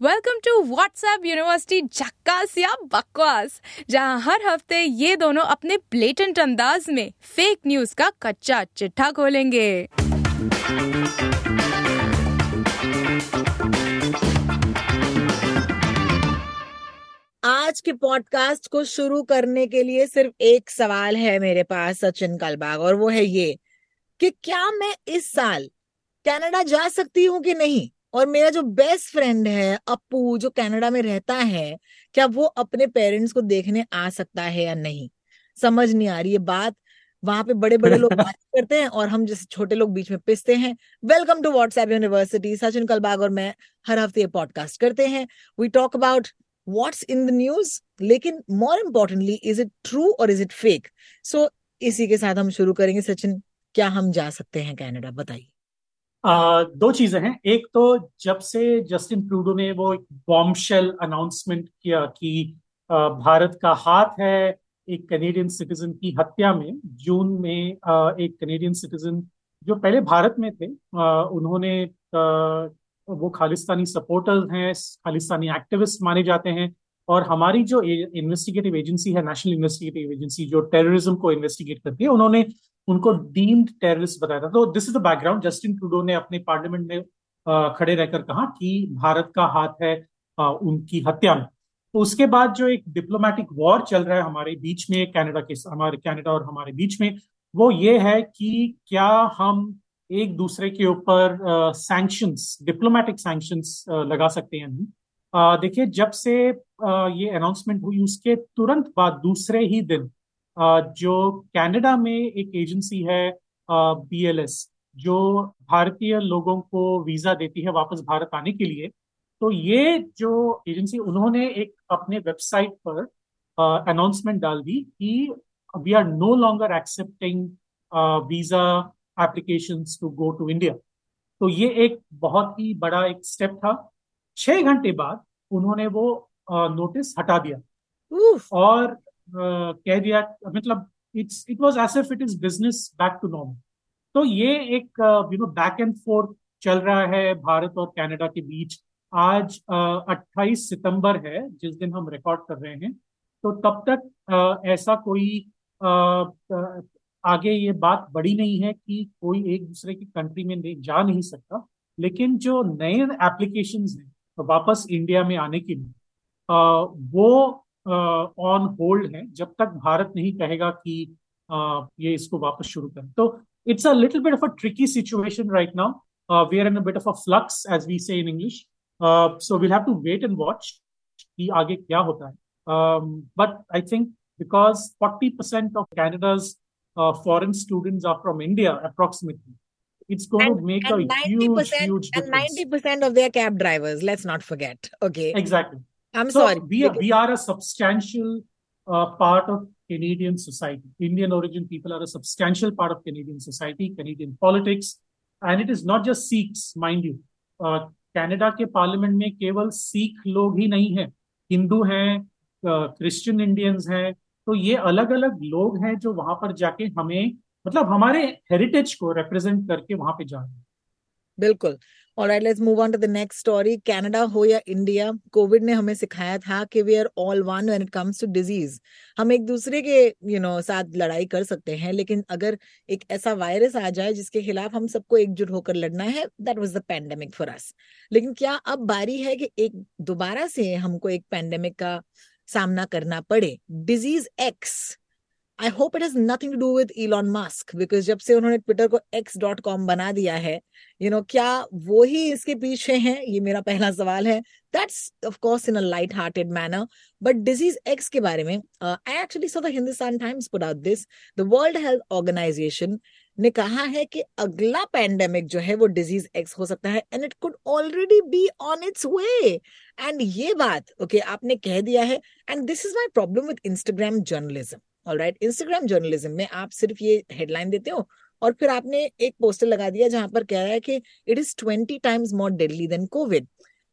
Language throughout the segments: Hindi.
Welcome to WhatsApp university झक्कास या बकवास, जहाँ हर हफ़्ते ये दोनों अपने ब्लेटेंट अंदाज में फेक न्यूज़ का कच्चा चिट्ठा खोलेंगे। आज के पॉडकास्ट को शुरू करने के लिए सिर्फ़ एक सवाल है मेरे पास, सचिन कलबाग, और वो है ये कि क्या मैं इस साल कनाडा जा सकती हूँ कि नहीं? और मेरा जो बेस्ट फ्रेंड है अपू जो कनाडा में रहता है क्या वो अपने पेरेंट्स को देखने आ सकता है या नहीं? समझ नहीं आ रही है बात। वहाँ पे बड़े बड़े लोग बात करते हैं और हम जैसे छोटे लोग बीच में पिसते हैं। Welcome to WhatsApp university Sachin Kalbag और मैं हर हफ़्ते ये पॉडकास्ट करते हैं। We talk about what's in the news लेकिन more importantly is it true और इज़ इट फेक सो इसी के साथ हम शुरू करेंगे। सचिन क्या हम जा सकते हैं कैनेडा? बताइए। दो चीज़ें हैं। एक तो जब से जस्टिन ट्रूडो ने वो एक बॉम्बशेल अनाउंसमेंट किया कि भारत का हाथ है एक कनेडियन सिटीजन की हत्या में, जून में एक कनेडियन सिटीजन जो पहले भारत में थे उन्होंने वो खालिस्तानी सपोर्टर्स हैं, खालिस्तानी एक्टिविस्ट माने जाते हैं। और हमारी जो इन्वेस्टिगेटिव एजेंसी है नेशनल इन्वेस्टिगेटिव एजेंसी जो टेररिज्म को इन्वेस्टिगेट करती है, उन्होंने उनको डीम्ड टेररिस्ट बताया था। तो this is the background Justin Trudeau ने अपने पार्लियामेंट में खड़े रहकर कहा कि भारत का हाथ है उनकी हत्या में। तो उसके बाद जो एक डिप्लोमेटिक वॉर चल रहा है हमारे बीच में कनाडा के, हमारे कनाडा और हमारे बीच में, वो ये है कि क्या हम एक दूसरे के ऊपर सैंक्शंस डिप्लोमेटिक सैंक्शंस लगा सकते हैं नहीं। देखिए, जब से ये अनाउंसमेंट हुई, उसके तुरंत बाद, दूसरे ही दिन जो कनाडा में एक एजेंसी है बीएलएस जो भारतीय लोगों को वीज़ा देती है वापस भारत आने के लिए तो ये जो एजेंसी उन्होंने एक अपने वेबसाइट पर अनाउंसमेंट डाल दी कि we are no longer accepting visa application to go to India तो ये एक बहुत ही बड़ा एक स्टेप था छह घंटे बाद उन्होंने वो नोटिस हटा दिया। और कह दिया मतलब it's it was as if it is business back to normal तो ये एक you know back and forth चल रहा है भारत और कनाडा के बीच। आज uh, 28 सितंबर है जिस दिन हम रिकॉर्ड कर रहे हैं। तो तब तक uh, ऐसा कोई uh, आगे ये बात बड़ी नहीं है कि कोई एक दूसरे की कंट्री में जा नहीं सकता। लेकिन जो नए एप्लीकेशन हैं वापस इंडिया में आने के लिए वो ऑन होल्ड है जब तक भारत नहीं कहेगा कि ये इसको वापस शुरू करें। तो it's a little bit of a tricky situation right now we are bit of a flux as we say in English so we'll have to wait and watch कि आगे क्या होता है। But I think because 40% of Canada's uh, foreign are from India approximately. It's going and, to make a huge, huge difference. And 90% of their cab drivers, let's not forget. Okay. Exactly. I'm so sorry. We are, we are a substantial uh, part of Canadian society. Indian origin people are a substantial part of Canadian society, Canadian politics. And it is not just Sikhs, mind you. Canada के पार्लियामेंट में केवल सिख लोग ही नहीं है हिंदू हैं क्रिश्चियन इंडियंस हैं तो ये अलग अलग लोग हैं जो वहां पर जाके हमें मतलब हमारे हेरिटेज को रिप्रेजेंट करके वहाँ पे जा रहे हैं। बिल्कुल। Alright let's move on to the next story Canada हो या इंडिया कोविड ने हमें सिखाया था कि we are all one when it comes to disease हम एक दूसरे के यू you नो know, साथ लड़ाई कर सकते हैं लेकिन अगर एक ऐसा वायरस आ जाए जिसके खिलाफ हम सबको एकजुट होकर लड़ना है that was the pandemic for us लेकिन क्या अब बारी है कि एक दोबारा से हमको एक पेंडेमिक का सामना करना पड़े? Disease X I hope it has nothing to do with Elon Musk because जब से उन्होंने ट्विटर को एक्स डॉट कॉम बना दिया है यू you नो know, क्या वो ही इसके पीछे हैं? ये मेरा पहला सवाल है। That's of course in a light hearted manner but disease X के बारे में I actually so the Hindustan Times put out this the World Health Organization ने कहा है कि अगला पैंडेमिक जो है वो डिज़ीज़ एक्स हो सकता है and it could already be on its way and ये बात ओके okay, आपने कह दिया है and this is my problem with Instagram journalism right Instagram journalism में आप सिर्फ़ ये हेडलाइन देते हो और फिर आपने एक पोस्टर लगा दिया जहाँ पर कह रहा है कि it is twenty times more deadly than covid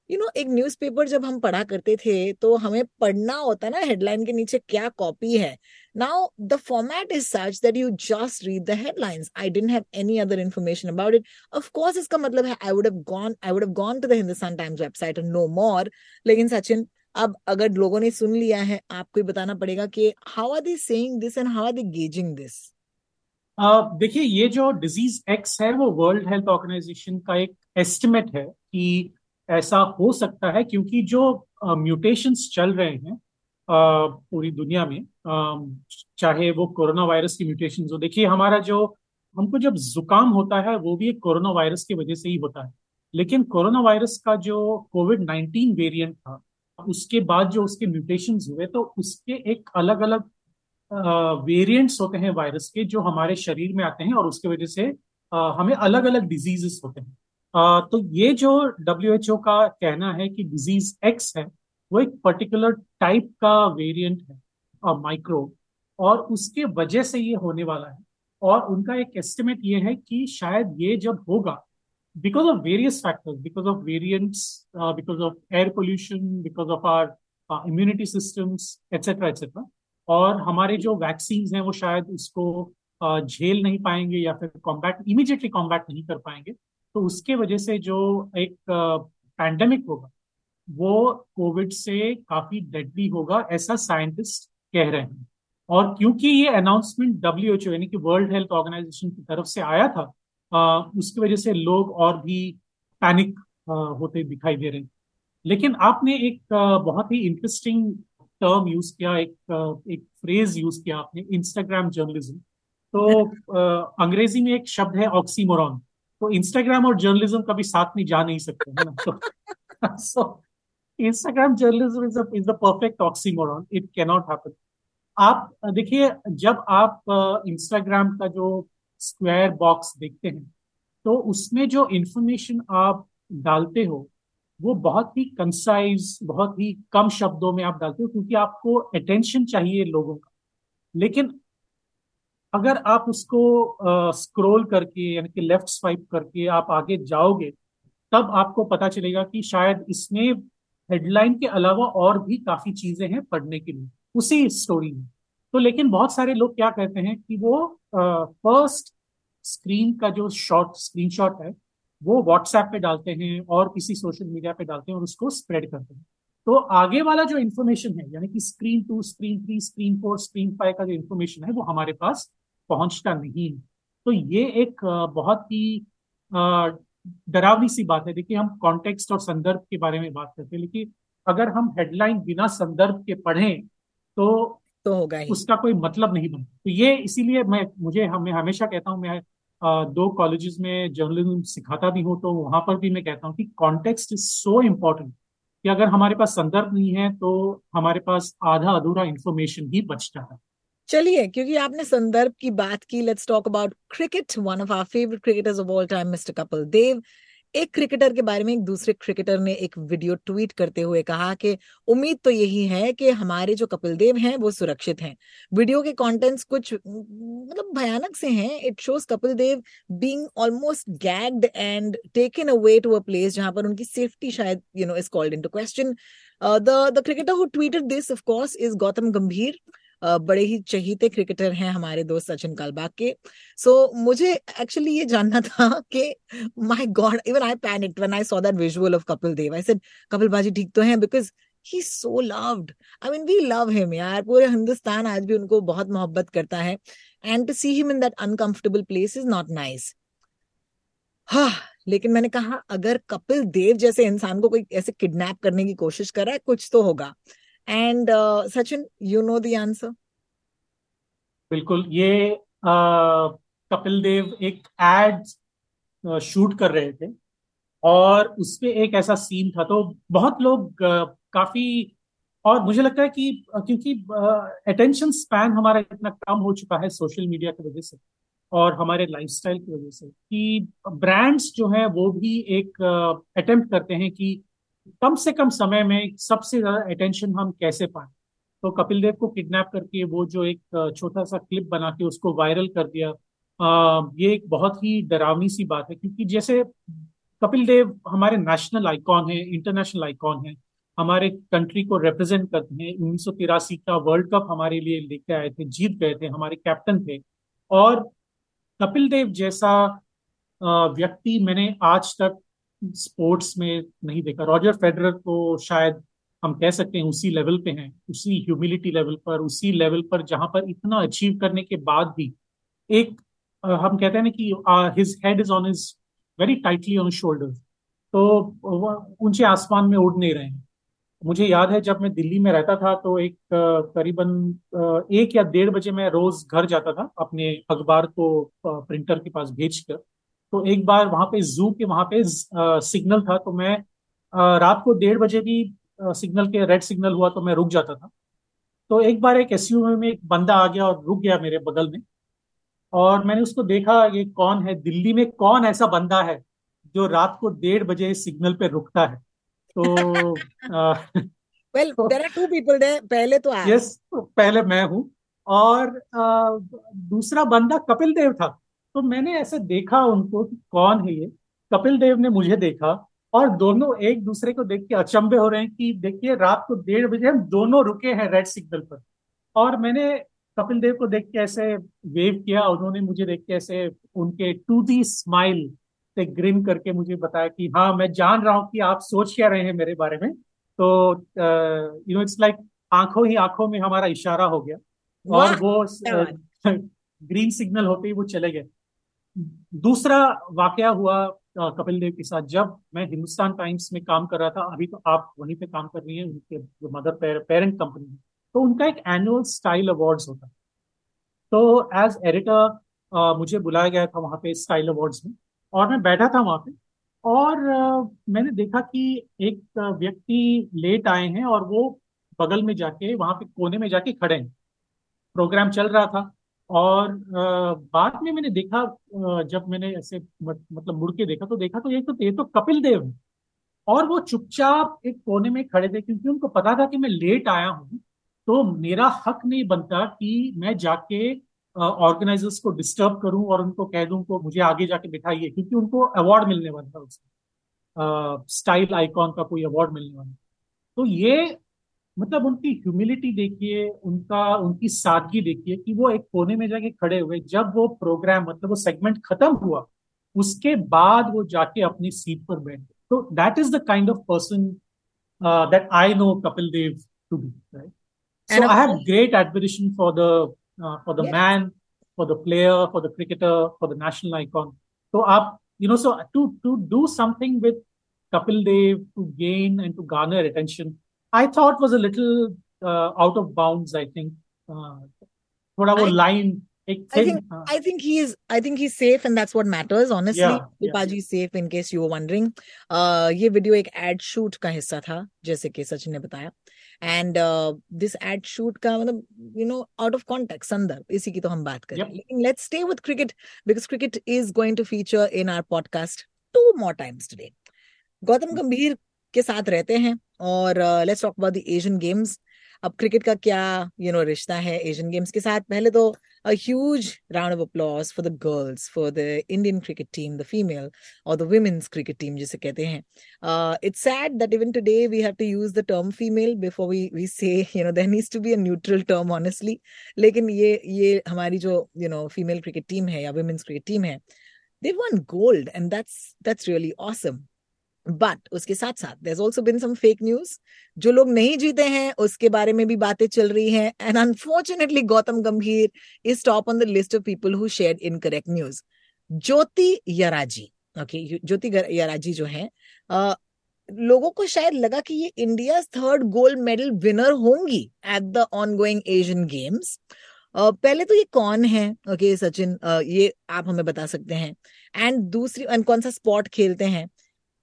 you know एक न्यूज़पेपर जब हम पढ़ा करते थे तो हमें पढ़ना होता ना हेडलाइन के नीचे क्या कॉपी है। Now the format is such that you just read the headlines I don't have any other information about it of course इसका मतलब है I would have gone I would have gone to the Hindustan Times website and no more लेकिन सचिन अब अगर लोगों ने सुन लिया है आपको ही बताना पड़ेगा कि how are they saying this and how are they gauging this देखिए ये जो डिज़ीज़ एक्स है वो वर्ल्ड हेल्थ ऑर्गेनाइजेशन का एक एस्टिमेट है कि ऐसा हो सकता है क्योंकि जो म्यूटेशंस uh, चल रहे हैं uh, पूरी दुनिया में uh, चाहे वो कोरोना वायरस की म्यूटेशंस हो। देखिए हमारा जो हमको जब जुकाम होता है वो भी एक कोरोना वायरस की वजह से ही होता है। लेकिन कोरोना वायरस का जो कोविड नाइन्टीन वेरिएंट था उसके बाद जो उसके म्यूटेशन हुए तो उसके एक अलग अलग वेरिएंट्स होते हैं वायरस के जो हमारे शरीर में आते हैं और उसके वजह से हमें अलग अलग डिजीजेस होते हैं। तो ये जो डब्ल्यू का कहना है कि डिज़ीज़ एक्स है, वो एक पर्टिकुलर टाइप का वेरिएंट है माइक्रो और उसके वजह से ये होने वाला है। और उनका एक एस्टिमेट ये है कि शायद ये जब होगा because of various factors because of variants because of air pollution because of our immunity systems etcetera etcetera और हमारे जो वैक्सीन हैं वो शायद उसको झेल नहीं पाएँगे या फिर कॉम्बैट इमीडिएटली कॉम्बैट नहीं कर पाएँगे। तो उसके वजह से जो एक पैंडेमिक होगा, वो कोविड से काफ़ी डेडली होगा, ऐसा साइंटिस्ट कह रहे हैं। और क्योंकि ये अनाउंसमेंट डब्ल्यू एच ओ यानी कि वर्ल्ड हेल्थ ऑर्गेनाइजेशन की तरफ़ से आया था उसकी वजह से लोग और भी पैनिक होते दिखाई दे रहे हैं। लेकिन आपने एक बहुत ही इंटरेस्टिंग टर्म यूज़ किया, एक एक फ्रेज यूज़ किया आपने इंस्टाग्राम जर्नलिज्म तो अंग्रेज़ी में एक शब्द है ऑक्सीमोरॉन तो इंस्टाग्राम और जर्नलिज्म कभी साथ में जा नहीं सकते, है ना? So Instagram journalism is is the perfect oxymoron it cannot happen आप, देखिए, जब आप इंस्टाग्राम का जो स्क्वायर बॉक्स देखते हैं। तो उसमें जो इंफॉर्मेशन आप डालते हो वो बहुत ही कंसाइज बहुत ही कम शब्दों में आप डालते हो क्योंकि आपको अटेंशन चाहिए लोगों का। लेकिन अगर आप उसको स्क्रॉल uh, करके यानी कि लेफ़्ट स्वाइप करके आप आगे जाओगे तब आपको पता चलेगा कि शायद इसमें हेडलाइन के अलावा और भी काफ़ी चीज़ें हैं पढ़ने के लिए। उसी स्टोरी में। तो लेकिन बहुत सारे लोग क्या कहते हैं कि वो फ़र्स्ट स्क्रीन का जो शॉर्ट स्क्रीनशॉट है, वो व्हाट्सएप पे डालते हैं और किसी सोशल मीडिया पे डालते हैं और उसको स्प्रेड करते हैं। तो आगे वाला जो इन्फॉर्मेशन है, यानी कि screen to screen three screen four screen five का जो इन्फॉर्मेशन है, वो हमारे पास पहुँचता नहीं तो ये एक बहुत ही डरावनी सी बात है। देखिए, हम कॉन्टेक्स्ट और संदर्भ के बारे में बात करते हैं, लेकिन अगर हम हेडलाइन बिना संदर्भ के पढ़ें तो तो होगा ही। उसका कोई मतलब नहीं बनता। तो ये इसीलिए मैं मुझे हमें हमेशा कहता हूँ मैं दो कॉलेजेस में जर्नलिज्म सिखाता भी हूँ तो वहाँ पर भी मैं कहता हूँ कि कॉन्टेक्स्ट इज़ सो इम्पोर्टेंट कि अगर हमारे पास संदर्भ नहीं है तो हमारे पास आधा अधूरा इंफॉर्मेशन ही बचता है। चलिए क्योंकि आपने संदर्भ की बात की let's talk about cricket one of our favourite cricketers of all time mister Kapil Dev एक क्रिकेटर के बारे में एक दूसरे क्रिकेटर ने एक वीडियो ट्वीट करते हुए कहा कि उम्मीद तो यही है कि हमारे जो कपिल देव हैं, वो सुरक्षित हैं। वीडियो के कंटेंट्स कुछ मतलब भयानक से हैं। It shows Kapil Dev being almost gagged and taken away to a place जहाँ पर उनकी सेफ्टी शायद you know is called into question the the cricketer who tweeted this of course is Gautam Gambhir बड़े ही चहीते क्रिकेटर हैं हमारे दोस्त सचिन कालबाग के। सो so, मुझे एक्चुअली ये जानना था कि my god even I panicked when I saw that visual of Kapil Dev I said Kapil paaji ठीक तो हैं because he so loved I mean we love him यार। पूरे हिंदुस्तान आज भी उनको बहुत मोहब्बत करता है। And to see him in that uncomfortable place is not nice हाँ लेकिन मैंने कहा अगर कपिल देव जैसे इंसान को कोई ऐसे किडनैप करने की कोशिश कर रहा है कुछ तो होगा। And Sachin you know the answer बिल्कुल, ये कपिल देव एक एड शूट कर रहे थे। और उसपे एक ऐसा सीन था तो बहुत लोग काफ़ी, और मुझे लगता है कि क्योंकि अटेंशन स्पैन हमारा इतना कम हो चुका है सोशल मीडिया की वजह से, और हमारे लाइफस्टाइल की वजह से, कि ब्रांड्स जो है, वो भी एक अटेम्प्ट करते हैं कि कम से कम समय में सबसे ज़्यादा अटेंशन हम कैसे पाए? तो कपिल देव को किडनैप करके वो जो एक छोटा सा क्लिप बना के उसको वायरल कर दिया आ, ये एक बहुत ही डरावनी सी बात है। क्योंकि जैसे कपिल देव हमारे नेशनल आइकॉन है इंटरनेशनल आइकॉन है हमारे कंट्री को रिप्रेजेंट करते हैं। उन्नीस सौ तिरासी का वर्ल्ड कप हमारे लिए लेके आए थे जीत गए थे हमारे कैप्टन थे। और कपिल देव जैसा व्यक्ति मैंने आज तक स्पोर्ट्स में नहीं देखा। रॉजर फेडरर को शायद हम कह सकते हैं उसी लेवल पे हैं, उसी ह्यूमिलिटी लेवल पर, उसी लेवल पर जहाँ पर इतना अचीव करने के बाद भी एक हम कहते हैं ना कि his head is on his very tightly on shoulder तो ऊँचे आसमान में उड़ नहीं रहे हैं। मुझे याद है जब मैं दिल्ली में रहता था तो एक करीबन एक या डेढ़ बजे मैं रोज घर जाता था अपने अखबार को प्रिंटर के पास भेज कर तो एक बार वहाँ पे जू के वहाँ पे सिग्नल था तो मैं रात को डेढ़ बजे भी सिग्नल के रेड सिग्नल हुआ तो मैं रुक जाता था। तो एक बार एक एस में एक बंदा आ गया और रुक गया मेरे बगल में और मैंने उसको देखा ये कौन है? दिल्ली में कौन ऐसा बंदा है जो रात को डेढ़ बजे सिग्नल पे रुकता है? तो well there are two people there पहले तो यस yes, तो पहले मैं हूँ और आ, दूसरा बंदा कपिल देव था। तो मैंने ऐसे देखा उनको कि कौन है ये। कपिल देव ने मुझे देखा और दोनों एक दूसरे को देख के अचंभे हो रहे हैं कि देखिए रात को डेढ़ बजे हम दोनों रुके हैं रेड सिग्नल पर। और मैंने कपिल देव को देख के ऐसे वेव किया उन्होंने मुझे देख के ऐसे उनके टू दी स्माइल से ग्रिन करके मुझे बताया कि हाँ मैं जान रहा हूँ कि आप सोच क्या रहे हैं मेरे बारे में। तो यू नो इट्स लाइक आँखों ही आँखों में हमारा इशारा हो गया। और वो ग्रीन सिग्नल होते ही वो चले गए। दूसरा वाकया हुआ कपिल देव के साथ जब मैं हिंदुस्तान टाइम्स में काम कर रहा था, अभी तो आप वहीं पे काम कर रही हैं, उनके जो मदर पेरेंट कंपनी है तो उनका एक एनुअल स्टाइल अवार्ड्स होता तो एज एडिटर मुझे बुलाया गया था वहाँ पे स्टाइल अवार्ड्स में, और मैं बैठा था वहाँ पे, और मैंने देखा कि एक व्यक्ति लेट आए हैं, और वो बगल में जाके, वहाँ पे कोने में जाके खड़े हैं। प्रोग्राम चल रहा था और बाद में मैंने देखा जब मैंने ऐसे मतलब मुड़ के देखा तो देखा तो ये तो ये तो कपिल देव है। और वो चुपचाप एक कोने में खड़े थे, क्योंकि उनको पता था कि मैं लेट आया हूँ तो मेरा हक नहीं बनता कि मैं जाके ऑर्गेनाइजर्स को डिस्टर्ब करूँ और उनको कह दूँ को मुझे आगे जाके बिठाइए, क्योंकि उनको अवार्ड मिलने वाला था उसका स्टाइल आइकॉन का कोई अवार्ड मिलने वाला। तो ये मतलब उनकी ह्यूमिलिटी देखिए उनका उनकी सादगी देखिए कि वो एक कोने में जाके खड़े हुए जब वो प्रोग्राम मतलब वो सेगमेंट खत्म हुआ उसके बाद वो जाके अपनी सीट पर बैठे तो that is the kind of person that I know Kapil Dev to be right so I have great admiration for the uh, for the yes. man, for the player, for the cricketer, for the national icon. So up, you know, so to to do something with Kapil Dev to gain and to garner attention, I thought was a little uh, out of bounds. I think. Uh, थोड़ा वो line I think uh, I think he's I think he's safe and that's what matters honestly yeah, yeah. is safe in case you were wondering uh ये वीडियो एक एड शूट का हिस्सा था जैसे कि सचिन ने बताया एंड दिस एड शूट का मतलब you know out of context संदर्भ इसी की तो हम बात करें लेकिन let's stay with cricket because cricket is going to feature in our podcast two more times today Gautam Gambhir के साथ रहते हैं और let's talk about the Asian games अब क्रिकेट का क्या यू नो रिश्ता है एशियन गेम्स के साथ? पहले तो a huge round of applause for the girls for the Indian cricket team the female और द वुमेन्स क्रिकेट टीम जिसे कहते हैं। It's sad that even today we have to use the term female before we we say you know there needs to be a neutral term honestly लेकिन ये ये हमारी जो you know female cricket team है या वुमेन्स क्रिकेट टीम है they won gold and that's that's really awesome but उसके साथ साथ there also been some fake news जो लोग नहीं जीते हैं उसके बारे में भी बातें चल रही हैं. And unfortunately Gautam Gambhir is top on the list of people who share incorrect news Jyoti Yarraji okay Jyoti Yarraji जो है लोगों को शायद लगा कि ये India third gold medal winner होंगी at the on going Asian games पहले तो ये कौन है? ओके okay, सचिन uh, ये आप हमें बता सकते हैं. एंड दूसरी एंड कौन सा स्पॉट खेलते हैं?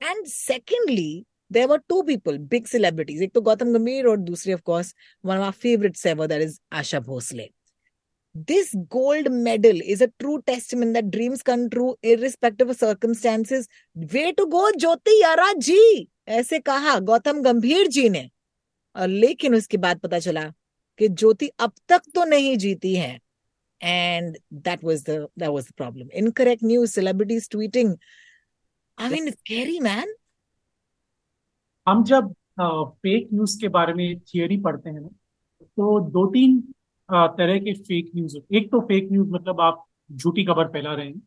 And secondly there were two people, big celebrities. एक तो गौतम गंभीर और दूसरी, of course, one of our favorites ever, that is Asha Bhosle. This gold medal is a true testament that dreams come true irrespective of circumstances. Way to go, ज्योति यारा जी ऐसे कहा गौतम गंभीर जी ने और लेकिन उसके बाद पता चला कि ज्योति अब तक तो नहीं जीती है and that was the that was the problem incorrect news celebrities tweeting mean, it's scary, man. हम जब फेक न्यूज़ के बारे में थियोरी पढ़ते हैं ना तो दो तीन तरह के फेक न्यूज़ एक तो फेक न्यूज़ मतलब आप झूठी खबर फैला रहे हैं।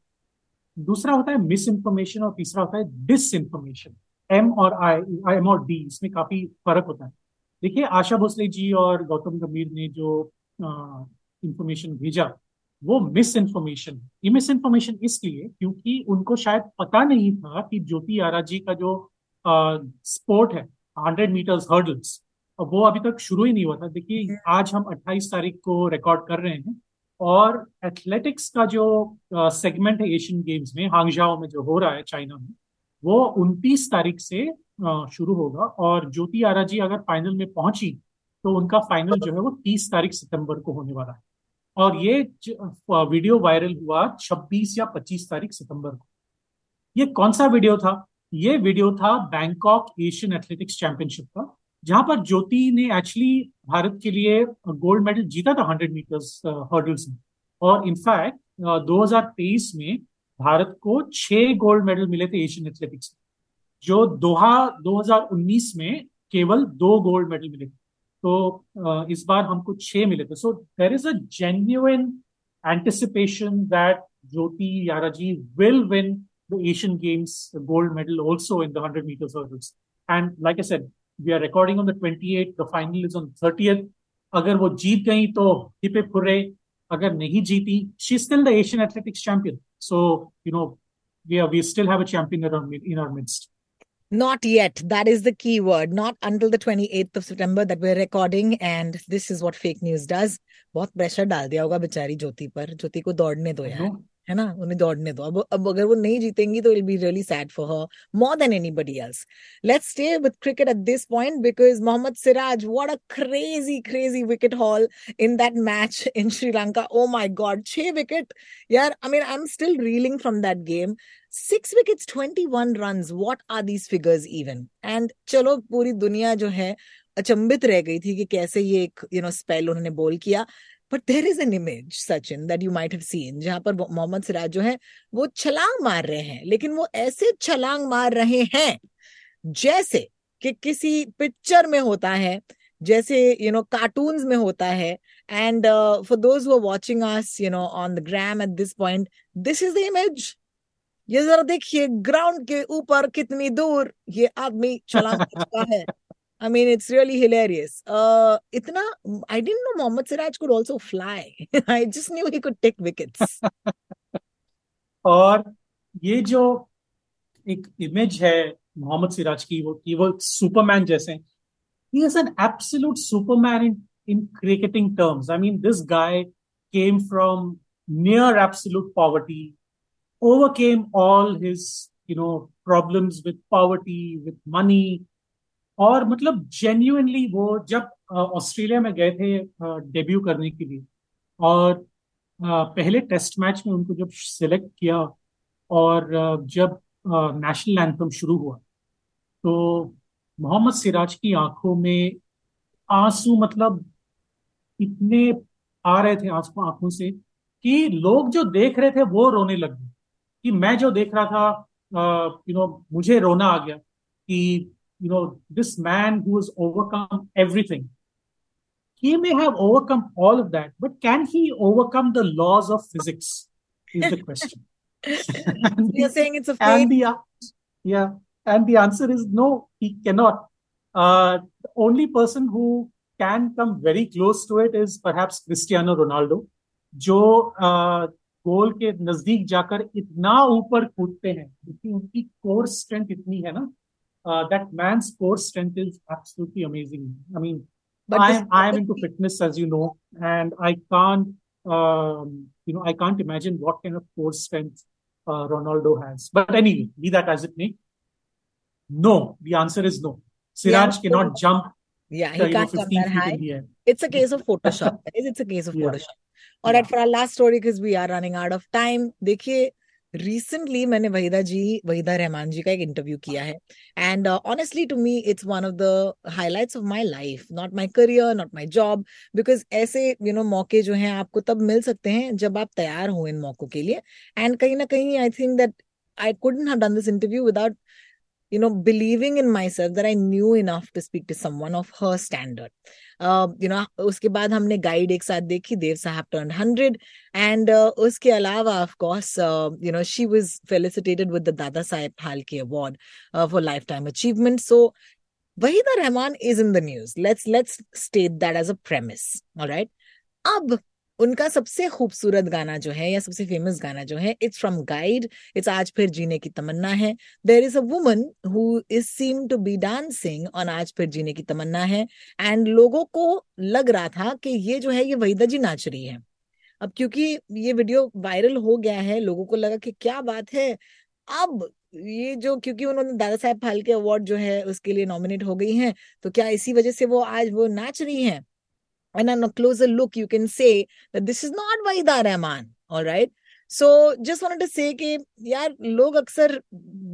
दूसरा होता है मिस इन्फॉर्मेशन और तीसरा होता है डिस इन्फॉर्मेशन एम और आई आई एम और डी इसमें काफ़ी फ़र्क होता है। देखिए, आशा भोसले जी और गौतम गंभीर ने जो इन्फॉर्मेशन भेजा वो मिस इन्फॉर्मेशन ये मिस इन्फॉर्मेशन इसलिए क्योंकि उनको शायद पता नहीं था कि ज्योति आरा जी का जो स्पोर्ट है हंड्रेड मीटर्स हर्डल्स वो अभी तक शुरू ही नहीं हुआ था। देखिए हम्म। आज हम 28 तारीख को रिकॉर्ड कर रहे हैं और एथलेटिक्स का जो सेगमेंट है एशियन गेम्स में हांगजाओ में जो हो रहा है चाइना में वो 29 तारीख से शुरू होगा और ज्योति आरा जी अगर फाइनल में पहुँची तो उनका फाइनल जो है वो 30 तारीख सितंबर को होने वाला है। और ये वीडियो वायरल हुआ 26 या 25 तारीख सितंबर को। ये कौन सा वीडियो था? ये वीडियो था बैंकॉक एशियन एथलेटिक्स चैंपियनशिप का, जहाँ पर ज्योति ने एक्चुअली भारत के लिए गोल्ड मेडल जीता था हंड्रेड मीटर्स हर्डल्स में। और इनफैक्ट 2023 में भारत को छह गोल्ड मेडल मिले थे एशियन एथलेटिक्स में, जो दोहा 2019 में केवल दो गोल्ड मेडल मिले थे। तो इस बार हमको छह मिले थे। So there is a genuine anticipation that Jyoti Yarraji will win the Asian games gold medal also in the hundred meters hurdles and like I said we are recording on the twenty eight the final is on thirtieth अगर वो जीत गई तो हिपे फुर्रे अगर नहीं जीती she still the Asian athletics champion so you know we we still have a champion in our midst Not yet. That is the key word. Not until the 28th of September that we're recording. And this is what fake news does. बहुत प्रेशर डाल दिया होगा बेचारी ज्योति पर ज्योति को दौड़ने दो यार है ना उन्हें दौड़ने दो अब अब अगर वो नहीं जीतेंगी तो will be really sad for her more than anybody else let's stay with cricket at this point because Mohammed Siraj what a crazy crazy wicket haul in that match in Sri Lanka oh my god छह विकेट यार I mean I am still reeling from that game six wickets twenty one run what are these figures even and चलो, पूरी दुनिया जो है अचंबित रह गई थी कि कैसे ये एक यू नो स्पेल उन्होंने बोल किया। But there is an image Sachin that you might have seen जहाँ पर मोहम्मद सिराज जो है, वो छलांग मार रहे हैं। लेकिन वो ऐसे छलांग मार रहे हैं, जैसे कि किसी पिक्चर में होता है, जैसे यू नो कार्टून्स में होता है। And for those who are watching you know on the gram at this point this is the image ये जरा देखिए ग्राउंड के ऊपर कितनी दूर ये आदमी छलांग मारता है I mean, it's really hilarious. Uh, itna, I didn't know Mohammad Siraj could also fly. I just knew he could take wickets. और ये जो एक इमेज है मोहम्मद सिराज की वो कि वो सुपरमैन जैसे ही is an absolute Superman in in cricketing terms I mean this guy came from near absolute poverty overcame all his, you know, problems with poverty, with money. और मतलब जेन्यूनली वो जब ऑस्ट्रेलिया में गए थे डेब्यू करने के लिए, और पहले टेस्ट मैच में उनको जब सिलेक्ट किया, और जब नेशनल एंथम शुरू हुआ तो मोहम्मद सिराज की आँखों में आँसू मतलब इतने आ रहे थे आँसू, आँखों से कि लोग जो देख रहे थे वो रोने लग गए। कि मैं जो देख रहा था यू नो मुझे रोना आ गया कि you know, this man who has overcome everything, he may have overcome all of that, but can he overcome the laws of physics? Is the question. You're saying it's a fate. And the, yeah, and the answer is no, he cannot. Uh, the only person who can come very close to it is perhaps Cristiano Ronaldo, जो गोल के नज़दीक जाकर इतना ऊपर कूदते हैं क्योंकि उनकी कोर स्ट्रेंथ इतनी है ना that man core strength is absolutely amazing I mean I I am into fitness as you know and I can't you know I can't imagine what kind of core strength Ronaldo has but any be that as it may no the answer is no Siraj can not jump Yeah, he can't jump that high. It's a case of Photoshop. it's a case for our last story, because we are running out of time, देखिए रिसेंटली मैंने वहीदा जी वहीदा रहमान जी का एक इंटरव्यू किया है। And honestly to me it's one of the highlights of my life not my career not my job because ऐसे यू नो मौके जो हैं आपको तब मिल सकते हैं जब आप तैयार हो इन मौकों के लिए। एंड कहीं ना कहीं I think that I couldn't have done this interview without you know believing in myself that i knew enough to speak to someone of her standard. Uh, no उसके बाद हमने गाइड एक साथ देखी देव साहब टर्न हंड्रेड एंड उसके अलावा of course you know she was felicitated with the Dadasaheb Phalke award for lifetime achievement so Wahida Rahman is in the news. Let's let's state that as a premise. All right. अब उनका सबसे खूबसूरत गाना जो है या सबसे फ़ेमस गाना जो है इट्स फ्रॉम गाइड इट्स आज फिर जीने की तमन्ना है। There is a woman who is seem to be dancing on आज फिर जीने की तमन्ना है। एंड लोगों को लग रहा था कि ये जो है, ये वहीदा जी नाच रही है। अब क्योंकि ये वीडियो वायरल हो गया है, लोगों को लगा कि क्या बात है। अब ये जो, क्योंकि उन्होंने दादा साहेब फाल्के अवार्ड जो है, उसके लिए नॉमिनेट हो गई हैं तो क्या इसी वजह से वो आज वो नाच रही हैं? And on a closer look you can say that this is not Vaida Rahman all right so just wanted to say कि यार लोग अक्सर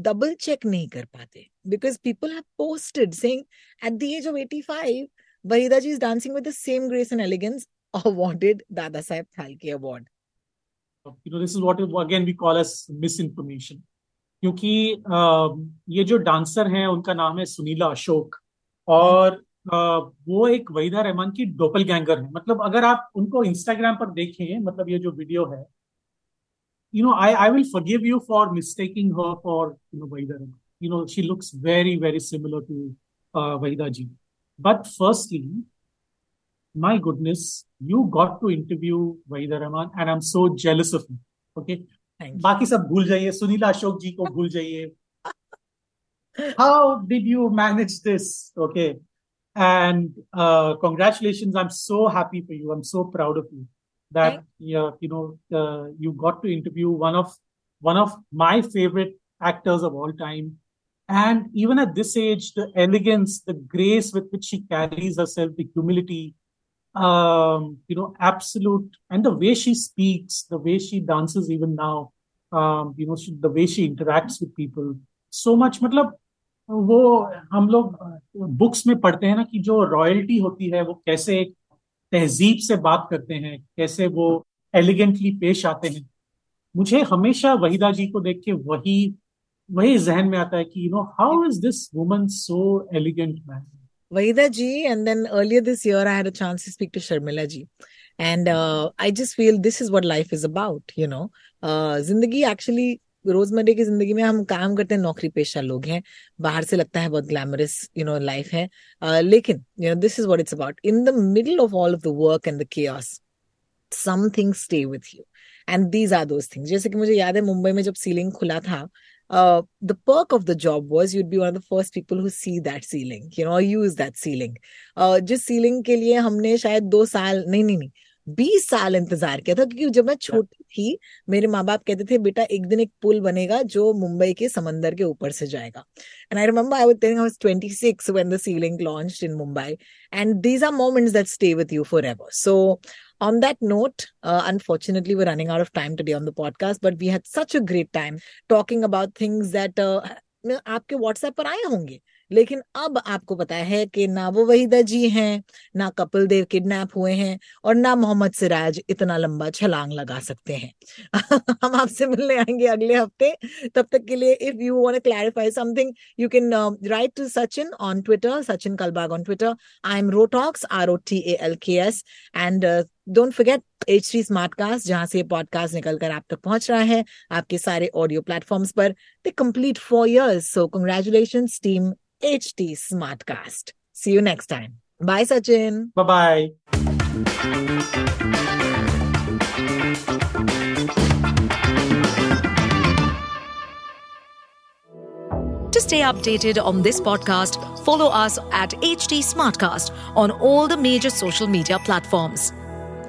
double check नहीं कर पाते because people have posted saying at the age of 85 Vahida ji is dancing with the same grace and elegance awarded Dada Saheb Phalke award you know this is what again we call as misinformation क्योंकि ये जो डांसर हैं उनका नाम है सुनीला अशोक और वो एक वहीदा रहमान की डोपल गैंगर है। मतलब अगर आप उनको इंस्टाग्राम पर देखें मतलब ये जो वीडियो है you know I I will forgive you for mistaking her for you know Waheeda Rahman. You know she looks very very similar to Waheeda ji. But firstly my goodness you got to interview Waheeda Rahman and I am so jealous of me okay बाकी सब भूल जाइए सुनील अशोक जी को भूल जाइए। How did you manage this okay and uh, congratulations. I'm so happy for you. I'm so proud of you that yeah, you know uh, you got to interview one of one of my favorite actors of all time. And even at this age the elegance the grace with which she carries herself the humility um, you know absolute and the way she speaks the way she dances even now um, you know she, the way she interacts with people. So much. Matlab वो हम लोग बुक्स में पढ़ते हैं ना कि जो रॉयल्टी होती है वो कैसे तहजीब से बात करते हैं कैसे वो एलिगेंटली पेश आते हैं मुझे हमेशा वहीदा जी को देख के वही वही जहन में आता है कि you know how is this woman so elegant man and then earlier this year, I had a chance to speak to Sharmila ji. And uh, I just feel this is what life is about, you know. Uh, Zindagi actually रोजमर्रे की ज़िंदगी में हम काम करते हैं नौकरी पेशा लोग हैं बाहर से लगता है बहुत ग्लैमरस यू नो लाइफ है। uh, लेकिन you know this is what it's about in the middle of all of the work and the cares some things stay with you and these are those things जैसे कि मुझे याद है मुंबई में जब सीलिंग खुला था the perk of the job was you'd be one of the first people who see that ceiling you know use that ceiling जिस सीलिंग के लिए हमने शायद दो साल नहीं नहीं नहीं बीस साल इंतज़ार किया था क्योंकि जब मैं छोटी थी मेरे माँ बाप कहते थे बेटा एक दिन एक पुल बनेगा जो मुंबई के समंदर के ऊपर से जाएगा. And I remember I think I was 26 when the ceiling launched in Mumbai and these are moments that stay with you forever so on that note, uh, unfortunately, we're running out of time today on the podcast, but we had such a great time talking about things that uh, आपके व्हाट्सएप पर आए होंगे? लेकिन अब आपको पता है कि ना वो वहीदा जी हैं, ना कपिल देव किडनैप हुए हैं और ना मोहम्मद सिराज इतना लंबा छलांग लगा सकते हैं। हम आपसे मिलने आएँगे अगले हफ़्ते। तब तक के लिए if you want to clarify something you can write to Sachin on Twitter Sachin Kalbag on Twitter I am rotalks R O T A L K S and don't forget HT T smart कास्ट जहाँ से पॉडकास्ट निकलकर आप तक तो पहुँच रहा है। आपके सारे ऑडियो प्लेटफॉर्म पर। The complete four years so congratulation team H T smartcast see you next time bye Sachin bye bye Stay updated on this podcast. Follow us at HD Smartcast on all the major social media platforms.